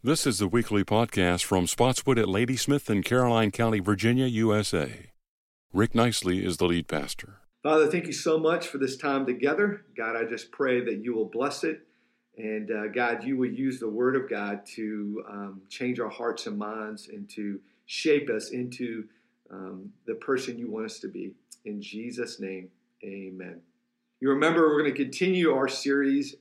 This is the weekly podcast from Spotswood at Ladysmith in Caroline County, Virginia, USA. Rick Nicely is the lead pastor. Father, thank you so much for this time together. God, I just pray that you will bless it. And uh, God, you will use the Word of God to um, change our hearts and minds and to shape us into um, the person you want us to be. In Jesus' name, amen. You remember, we're going to continue our series,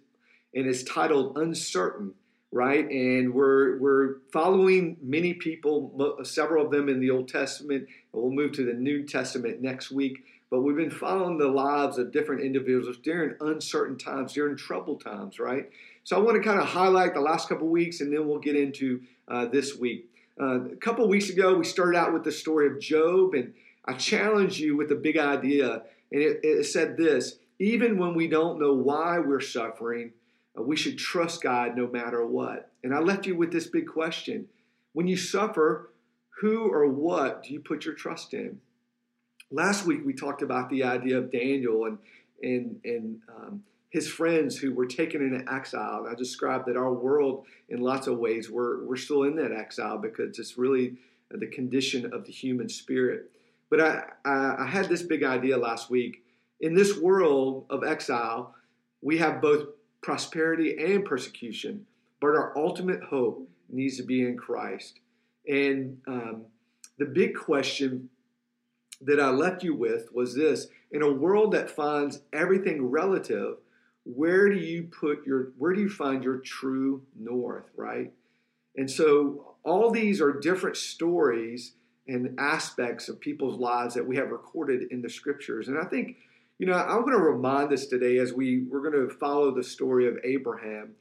and it's titled Uncertain right? And we're we're following many people, several of them in the Old Testament, we'll move to the New Testament next week. But we've been following the lives of different individuals during uncertain times, during troubled times, right? So I want to kind of highlight the last couple weeks, and then we'll get into uh, this week. Uh, a couple weeks ago, we started out with the story of Job, and I challenged you with a big idea, and it, it said this: even when we don't know why we're suffering, we should trust God no matter what. And I left you with this big question When you suffer, who or what do you put your trust in? Last week we talked about the idea of Daniel and and and um, his friends who were taken into exile. I described that our world, in lots of ways, we're we're still in that exile because it's really the condition of the human spirit. But I, I, I had this big idea last week. In this world of exile, we have both prosperity and persecution, but our ultimate hope needs to be in Christ. And um, the big question that I left you with was this in a world that finds everything relative, where do you put your where do you find your true north, right? And so all these are different stories and aspects of people's lives that we have recorded in the scriptures. And I think you know, I'm going to remind us today as we, we're going to follow the story of Abraham.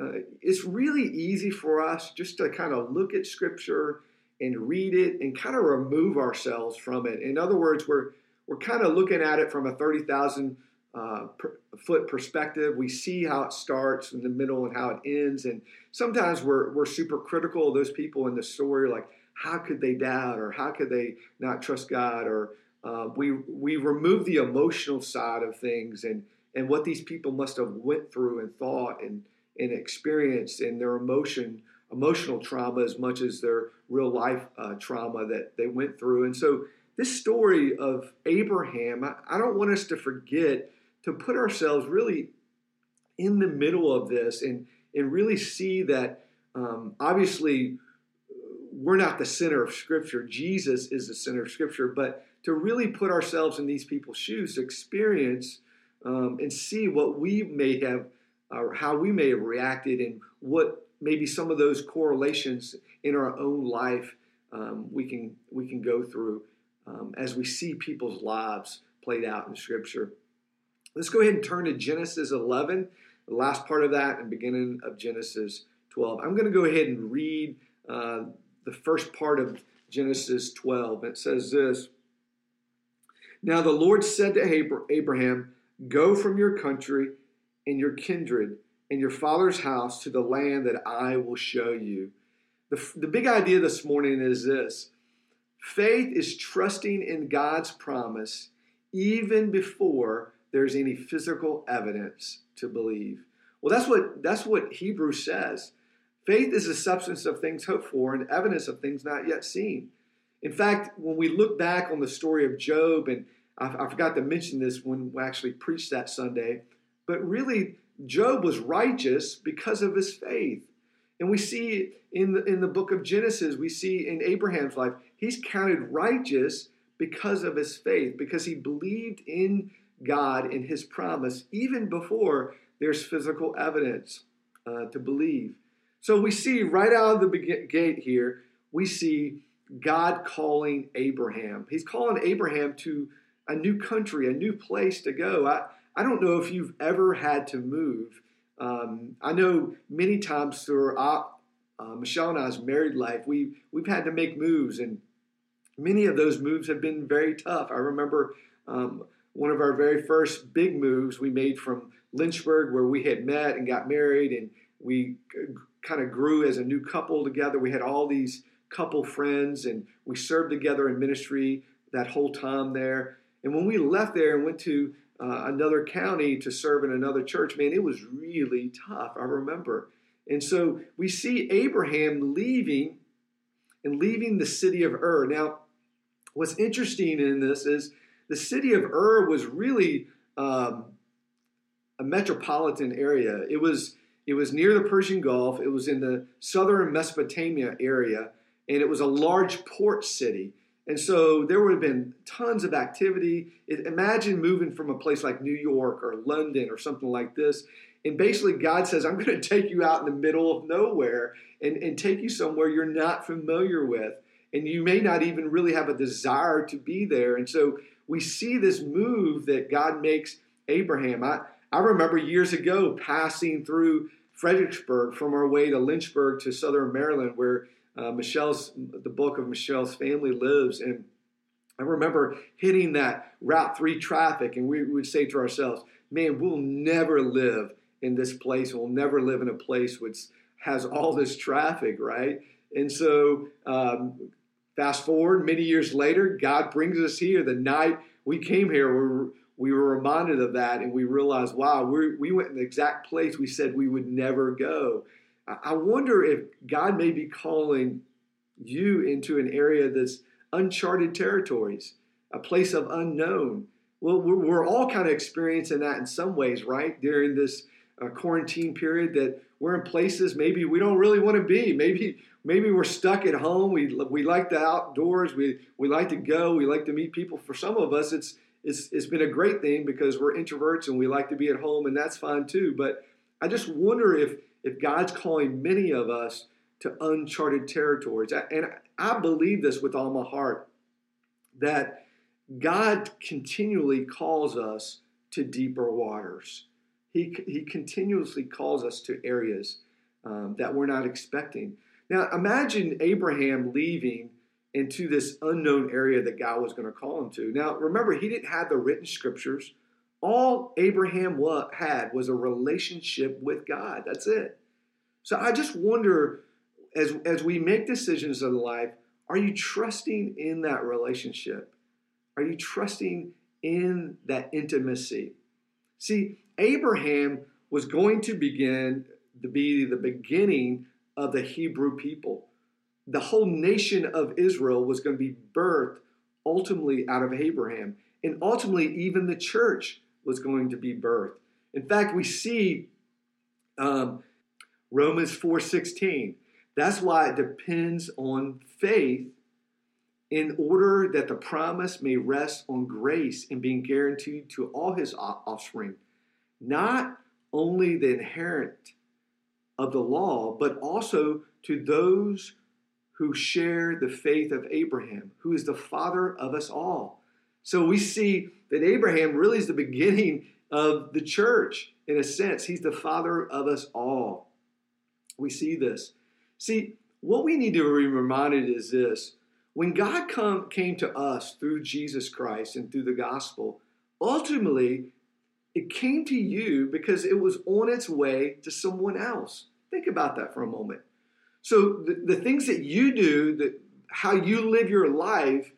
Uh, it's really easy for us just to kind of look at Scripture and read it and kind of remove ourselves from it. In other words, we're, we're kind of looking at it from a 30,000 uh, per, foot perspective. We see how it starts in the middle and how it ends. And sometimes we're, we're super critical of those people in the story, like, how could they doubt or how could they not trust God or uh, we we remove the emotional side of things and and what these people must have went through and thought and and experienced and their emotion emotional trauma as much as their real life uh, trauma that they went through. And so this story of abraham I, I don't want us to forget to put ourselves really in the middle of this and and really see that um, obviously we're not the center of scripture. Jesus is the center of scripture but to really put ourselves in these people's shoes, to experience um, and see what we may have, or how we may have reacted, and what maybe some of those correlations in our own life um, we can we can go through um, as we see people's lives played out in Scripture. Let's go ahead and turn to Genesis 11, the last part of that, and beginning of Genesis 12. I'm going to go ahead and read uh, the first part of Genesis 12. It says this. Now the Lord said to Abraham, Go from your country and your kindred and your father's house to the land that I will show you. The, the big idea this morning is this faith is trusting in God's promise even before there's any physical evidence to believe. Well, that's what that's what Hebrews says. Faith is the substance of things hoped for and evidence of things not yet seen. In fact, when we look back on the story of Job, and I, I forgot to mention this when we actually preached that Sunday, but really, Job was righteous because of his faith. And we see in the, in the book of Genesis, we see in Abraham's life, he's counted righteous because of his faith, because he believed in God and his promise, even before there's physical evidence uh, to believe. So we see right out of the gate here, we see God calling Abraham. He's calling Abraham to a new country, a new place to go. I, I don't know if you've ever had to move. Um, I know many times through our, uh, Michelle and I's married life, we, we've had to make moves, and many of those moves have been very tough. I remember um, one of our very first big moves we made from Lynchburg, where we had met and got married, and we kind of grew as a new couple together. We had all these couple friends, and we served together in ministry that whole time there. And when we left there and went to uh, another county to serve in another church, man, it was really tough. I remember. And so we see Abraham leaving and leaving the city of Ur. Now, what's interesting in this is the city of Ur was really um, a metropolitan area. It was it was near the Persian Gulf. It was in the southern Mesopotamia area, and it was a large port city. And so there would have been tons of activity. It, imagine moving from a place like New York or London or something like this. And basically, God says, I'm going to take you out in the middle of nowhere and, and take you somewhere you're not familiar with. And you may not even really have a desire to be there. And so we see this move that God makes Abraham. I, I remember years ago passing through Fredericksburg from our way to Lynchburg to southern Maryland, where uh, Michelle's the bulk of Michelle's family lives, and I remember hitting that Route Three traffic, and we would say to ourselves, "Man, we'll never live in this place. We'll never live in a place which has all this traffic, right?" And so, um, fast forward many years later, God brings us here. The night we came here, we were, we were reminded of that, and we realized, wow, we we went in the exact place we said we would never go. I wonder if God may be calling you into an area that's uncharted territories, a place of unknown. Well, we're, all kind of experiencing that in some ways, right? During this uh, quarantine period, that we're in places maybe we don't really want to be. Maybe maybe we're stuck at home. We we like the outdoors. We we like to go. We like to meet people. For some of us, it's it's it's been a great thing because we're introverts and we like to be at home, and that's fine too. But I just wonder if if God's calling many of us to uncharted territories. And I believe this with all my heart that God continually calls us to deeper waters. He, he continuously calls us to areas um, that we're not expecting. Now, imagine Abraham leaving into this unknown area that God was going to call him to. Now, remember, he didn't have the written scriptures. All Abraham had was a relationship with God. That's it. So I just wonder as, as we make decisions in life, are you trusting in that relationship? Are you trusting in that intimacy? See, Abraham was going to begin to be the beginning of the Hebrew people. The whole nation of Israel was going to be birthed ultimately out of Abraham. And ultimately, even the church was going to be birthed. In fact, we see um, Romans 4:16. That's why it depends on faith in order that the promise may rest on grace and being guaranteed to all his offspring, not only the inherent of the law, but also to those who share the faith of Abraham, who is the father of us all. So we see that Abraham really is the beginning of the church in a sense. He's the father of us all. We see this. See, what we need to be reminded is this when God come, came to us through Jesus Christ and through the gospel, ultimately it came to you because it was on its way to someone else. Think about that for a moment. So the, the things that you do, that how you live your life,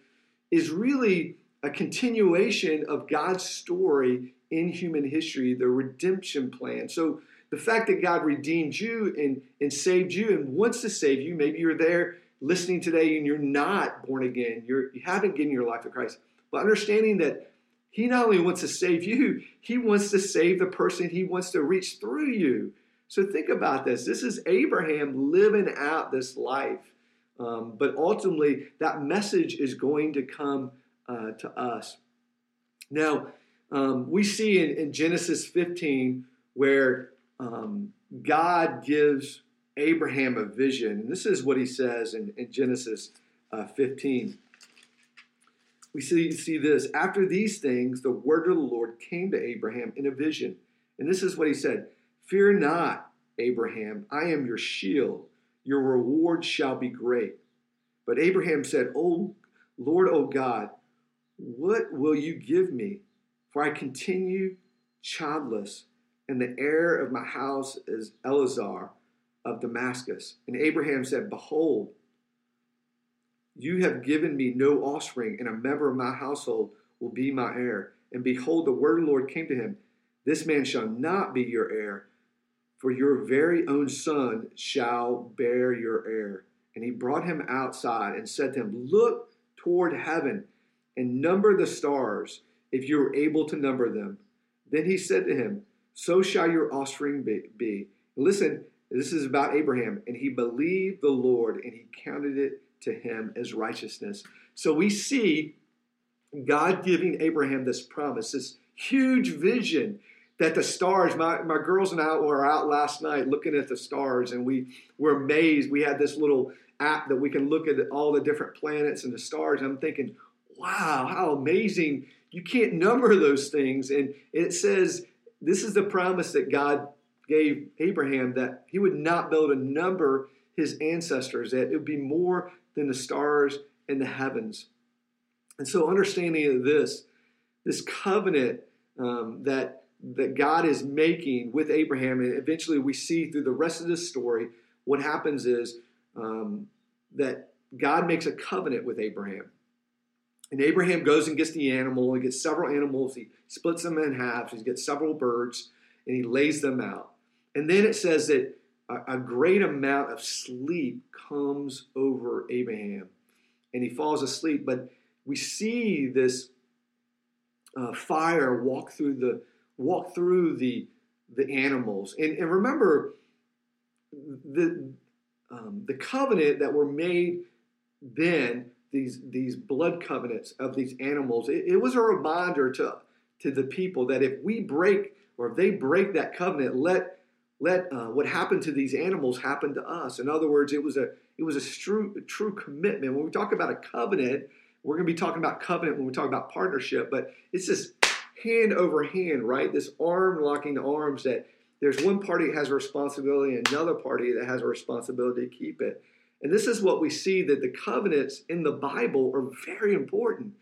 is really a continuation of God's story in human history, the redemption plan. So the fact that God redeemed you and, and saved you and wants to save you, maybe you're there listening today and you're not born again, you're, you haven't given your life to Christ, but understanding that He not only wants to save you, He wants to save the person He wants to reach through you. So think about this. This is Abraham living out this life. Um, but ultimately, that message is going to come uh, to us. Now, um, we see in, in, Genesis 15 where um, God gives Abraham a vision. And this is what he says in, in Genesis uh, 15. We see, see this. After these things, the word of the Lord came to Abraham in a vision. And this is what he said Fear not, Abraham, I am your shield. Your reward shall be great. But Abraham said, O Lord, O God, what will you give me? For I continue childless and the heir of my house is Eliezer of Damascus. And Abraham said, Behold, you have given me no offspring, and a member of my household will be my heir. And behold, the word of the Lord came to him This man shall not be your heir, for your very own son shall bear your heir. And he brought him outside and said to him, Look toward heaven and number the stars, if you are able to number them. Then he said to him, So shall your offspring be. Listen, this is about Abraham. And he believed the Lord, and he counted it to him as righteousness. So we see God giving Abraham this promise, this huge vision that the stars, my, my girls and I were out last night looking at the stars and we were amazed. We had this little app that we can look at all the different planets and the stars. I'm thinking, wow, how amazing. You can't number those things. And it says, this is the promise that God gave Abraham that he would not be able to number his ancestors, that it would be more than the stars in the heavens. And so, understanding of this, this covenant um, that that God is making with Abraham, and eventually we see through the rest of this story, what happens is um, that God makes a covenant with Abraham. And Abraham goes and gets the animal. He gets several animals. He splits them in half. He gets several birds, and he lays them out. And then it says that a, a great amount of sleep comes over Abraham, and he falls asleep. But we see this uh, fire walk through the walk through the the animals. And, and remember, the um, the covenant that were made then these these blood covenants of these animals. It, it was a reminder to to the people that if we break or if they break that covenant, let let uh, what happened to these animals happen to us. In other words, it was a it was a true true commitment. When we talk about a covenant, we're going to be talking about covenant when we talk about partnership, but it's this hand over hand, right? This arm locking the arms that there's one party that has a responsibility and another party that has a responsibility to keep it. And this is what we see that the covenants in the Bible are very important.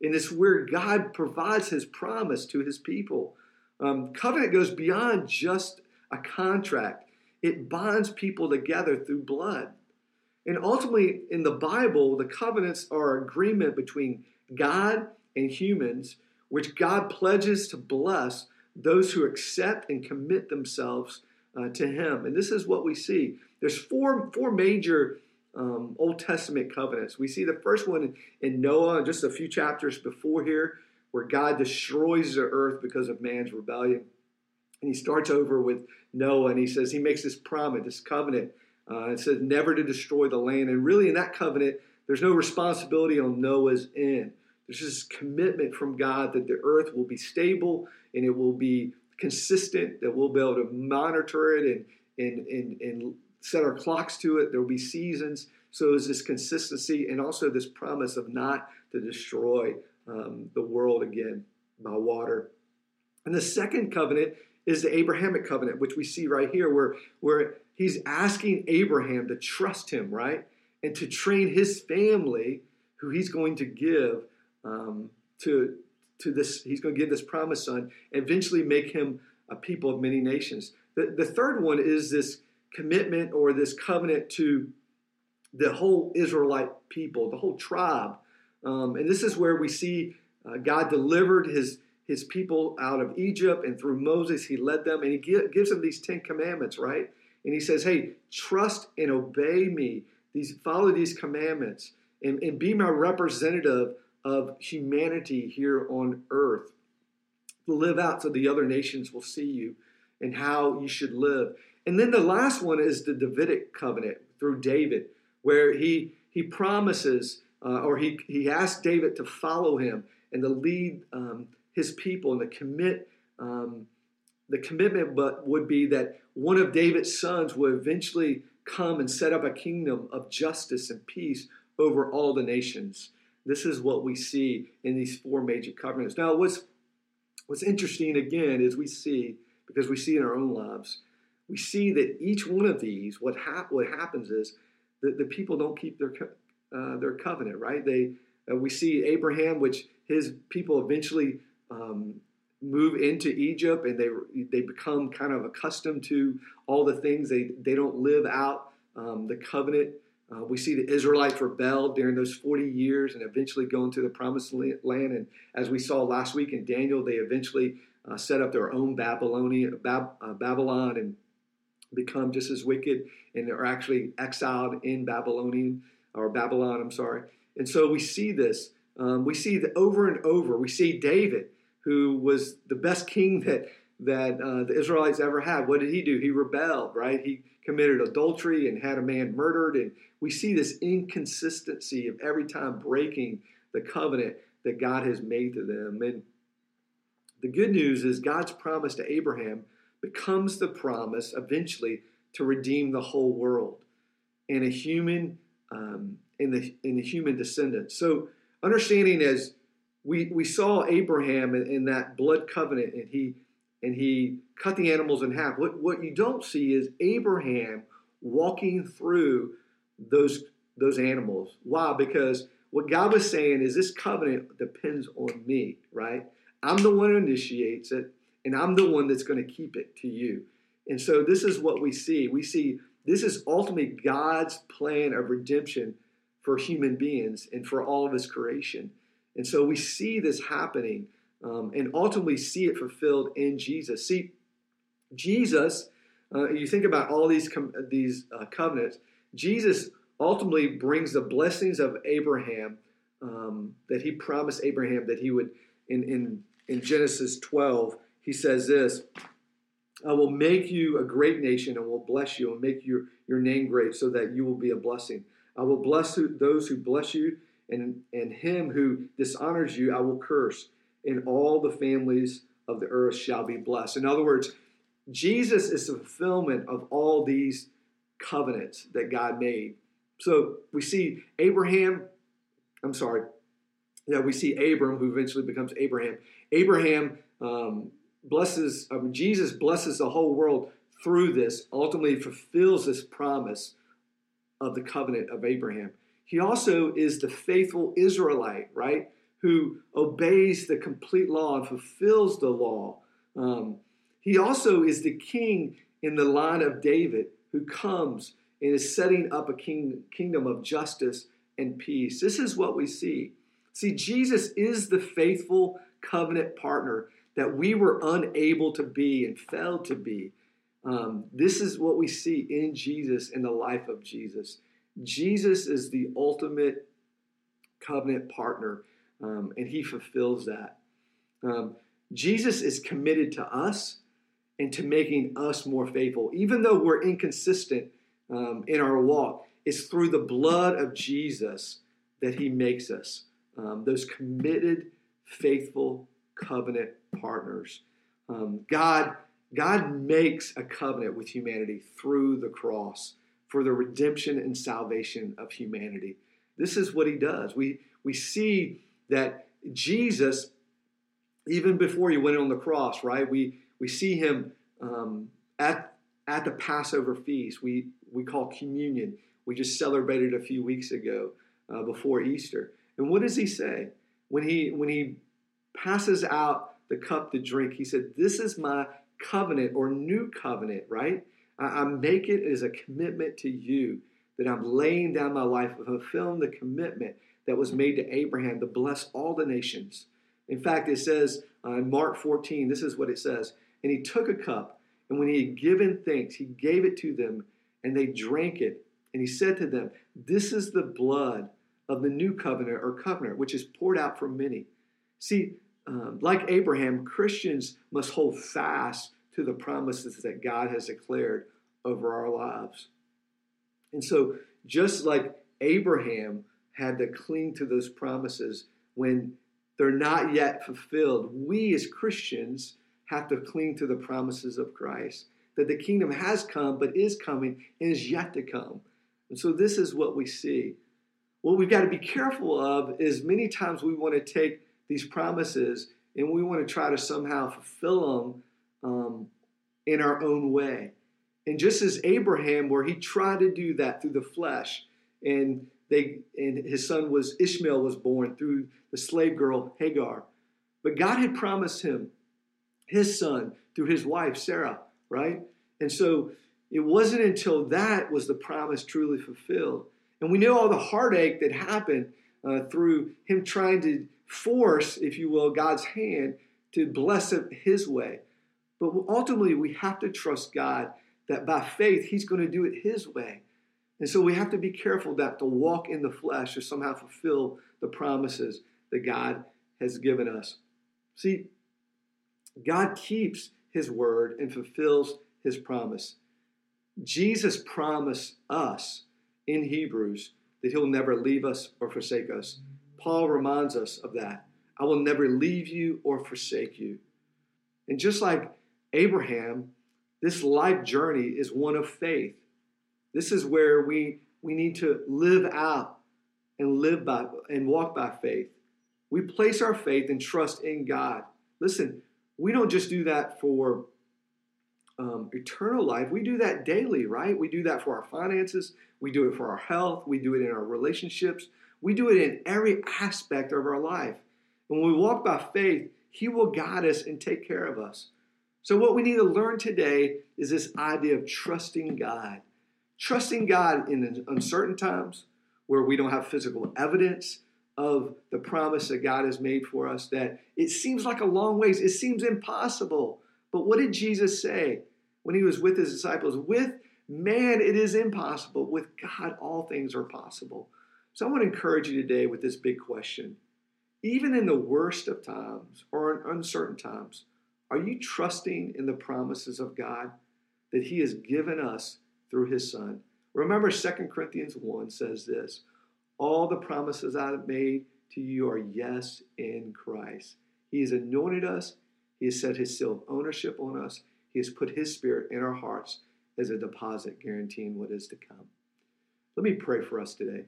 And it's where God provides his promise to his people. Um, covenant goes beyond just a contract, it bonds people together through blood. And ultimately, in the Bible, the covenants are agreement between God and humans which God pledges to bless those who accept and commit themselves uh, to Him. And this is what we see. There's four, four major um, Old Testament covenants. We see the first one in, Noah, just a few chapters before here, where God destroys the earth because of man's rebellion. And he starts over with Noah and he says, he makes this promise, this covenant. Uh, it says never to destroy the land. And really, in that covenant, there's no responsibility on Noah's end. There's this commitment from God that the earth will be stable and it will be consistent, that we'll be able to monitor it and, and, and, and set our clocks to it. There will be seasons. So there's this consistency and also this promise of not to destroy um, the world again by water. And the second covenant is the Abrahamic covenant, which we see right here, where, where he's asking Abraham to trust him, right? And to train his family, who he's going to give um, to to this. He's going to give this promised son, and eventually make him a people of many nations. The, the third one is this commitment or this covenant to the whole Israelite people, the whole tribe, um, and this is where we see uh, God delivered his his people out of Egypt, and through Moses he led them, and he give, gives them these Ten Commandments, right? And he says, "Hey, trust and obey me. These follow these commandments, and, and be my representative of humanity here on earth. Live out so the other nations will see you and how you should live. And then the last one is the Davidic covenant through David, where he he promises uh, or he he asks David to follow him and to lead um, his people and to commit. Um, the commitment but would be that one of David's sons would eventually come and set up a kingdom of justice and peace over all the nations. This is what we see in these four major covenants. Now, what's what's interesting again is we see because we see in our own lives, we see that each one of these, what hap- what happens is that the people don't keep their uh, their covenant, right? They uh, we see Abraham, which his people eventually um, move into Egypt, and they they become kind of accustomed to all the things. They they don't live out um, the covenant uh, we see the Israelites rebelled during those 40 years and eventually go into the promised land. And as we saw last week in Daniel, they eventually uh, set up their own Babylonian, Bab, uh, Babylon. And become just as wicked and are actually exiled in Babylonian or Babylon, I'm sorry. And so we see this. Um, we see that over and over. We see David, who was the best king that that uh, the Israelites ever had. What did he do? He rebelled, right? He committed adultery and had a man murdered. And we see this inconsistency of every time breaking the covenant that God has made to them. And the good news is God's promise to Abraham becomes the promise eventually to redeem the whole world and a human um, in the in the human descendant. So understanding as we we saw Abraham in, in that blood covenant and he and he cut the animals in half. What what you don't see is Abraham walking through those those animals. Why? Because what God was saying is this covenant depends on me, right? I'm the one who initiates it, and I'm the one that's going to keep it to you. And so this is what we see. We see this is ultimately God's plan of redemption for human beings and for all of his creation. And so we see this happening um, and ultimately see it fulfilled in Jesus. See, Jesus, uh, you think about all these, com- these uh, covenants, Jesus ultimately brings the blessings of Abraham um, that he promised Abraham that he would, in, in, in Genesis 12, he says this I will make you a great nation and will bless you and make your, your name great so that you will be a blessing. I will bless those who bless you, and, and him who dishonors you I will curse, and all the families of the earth shall be blessed. In other words, Jesus is the fulfillment of all these covenants that God made. So we see Abraham, I'm sorry, yeah, we see Abram, who eventually becomes Abraham. Abraham um, blesses, um, Jesus blesses the whole world through this, ultimately fulfills this promise of the covenant of Abraham. He also is the faithful Israelite, right? Who obeys the complete law and fulfills the law. Um, he also is the king in the line of David who comes and is setting up a king, kingdom of justice and peace. This is what we see. See, Jesus is the faithful covenant partner that we were unable to be and failed to be. Um, this is what we see in Jesus, in the life of Jesus. Jesus is the ultimate covenant partner, um, and he fulfills that. Um, Jesus is committed to us and to making us more faithful. Even though we're inconsistent um, in our walk, it's through the blood of Jesus that he makes us um, those committed, faithful covenant partners. Um, God, God makes a covenant with humanity through the cross for the redemption and salvation of humanity. This is what he does. We, we see that Jesus, even before he went on the cross, right, we, we see him um, at, at the Passover feast. We, we call communion. We just celebrated a few weeks ago uh, before Easter. And what does he say? When he, when he passes out the cup to drink, he said, This is my covenant or new covenant, right? I, make it as a commitment to you that I'm laying down my life fulfilling the commitment that was made to Abraham to bless all the nations. In fact, it says uh, in Mark 14, this is what it says. And he took a cup, and when he had given thanks, he gave it to them, and they drank it. And he said to them, This is the blood of the new covenant or covenant, which is poured out for many. See, um, like Abraham, Christians must hold fast to the promises that God has declared over our lives. And so, just like Abraham had to cling to those promises when they're not yet fulfilled, we as Christians have to cling to the promises of Christ that the kingdom has come, but is coming, and is yet to come. And so, this is what we see. What we've got to be careful of is many times we want to take these promises and we want to try to somehow fulfill them um, in our own way. And just as Abraham, where he tried to do that through the flesh, and they and his son was Ishmael was born through the slave girl Hagar, but God had promised him his son through his wife Sarah, right? And so it wasn't until that was the promise truly fulfilled. And we know all the heartache that happened uh, through him trying to force, if you will, God's hand to bless it his way. But ultimately, we have to trust God that by faith He's going to do it His way. And so we have to be careful that to walk in the flesh or somehow fulfill the promises that God has given us. See, God keeps His word and fulfills His promise. Jesus promised us in Hebrews that He'll never leave us or forsake us. Paul reminds us of that. I will never leave you or forsake you. And just like Abraham, this life journey is one of faith. This is where we, we need to live out and live by and walk by faith. We place our faith and trust in God. Listen, we don't just do that for um, eternal life. We do that daily, right? We do that for our finances. We do it for our health. We do it in our relationships. We do it in every aspect of our life. And when we walk by faith, He will guide us and take care of us. So, what we need to learn today is this idea of trusting God. Trusting God in uncertain times where we don't have physical evidence of the promise that God has made for us, that it seems like a long ways, it seems impossible. But what did Jesus say when he was with his disciples? With man, it is impossible. With God, all things are possible. So I want to encourage you today with this big question. Even in the worst of times or in uncertain times, are you trusting in the promises of God that He has given us through His Son? Remember, 2 Corinthians 1 says this All the promises I have made to you are yes in Christ. He has anointed us, He has set His seal of ownership on us, He has put His Spirit in our hearts as a deposit guaranteeing what is to come. Let me pray for us today.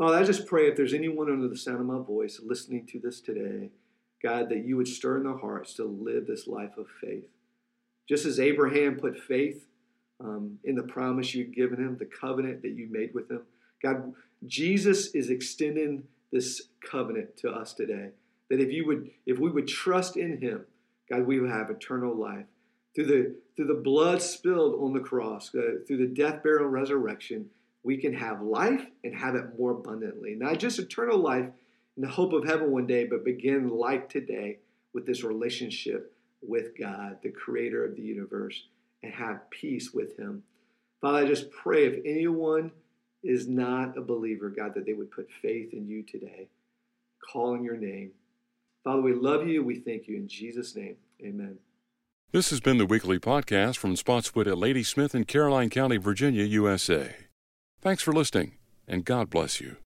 Father, I just pray if there's anyone under the sound of my voice listening to this today, God, that you would stir in their hearts to live this life of faith. Just as Abraham put faith um, in the promise you'd given him, the covenant that you made with him, God, Jesus is extending this covenant to us today. That if you would, if we would trust in him, God, we would have eternal life. Through the, through the blood spilled on the cross, uh, through the death, burial, and resurrection, we can have life and have it more abundantly. Not just eternal life in the hope of heaven one day, but begin life today with this relationship with God, the creator of the universe, and have peace with Him. Father, I just pray if anyone is not a believer, God, that they would put faith in you today, calling your name. Father, we love you. We thank you. In Jesus' name, amen. This has been the weekly podcast from Spotswood at Ladysmith in Caroline County, Virginia, USA. Thanks for listening, and God bless you.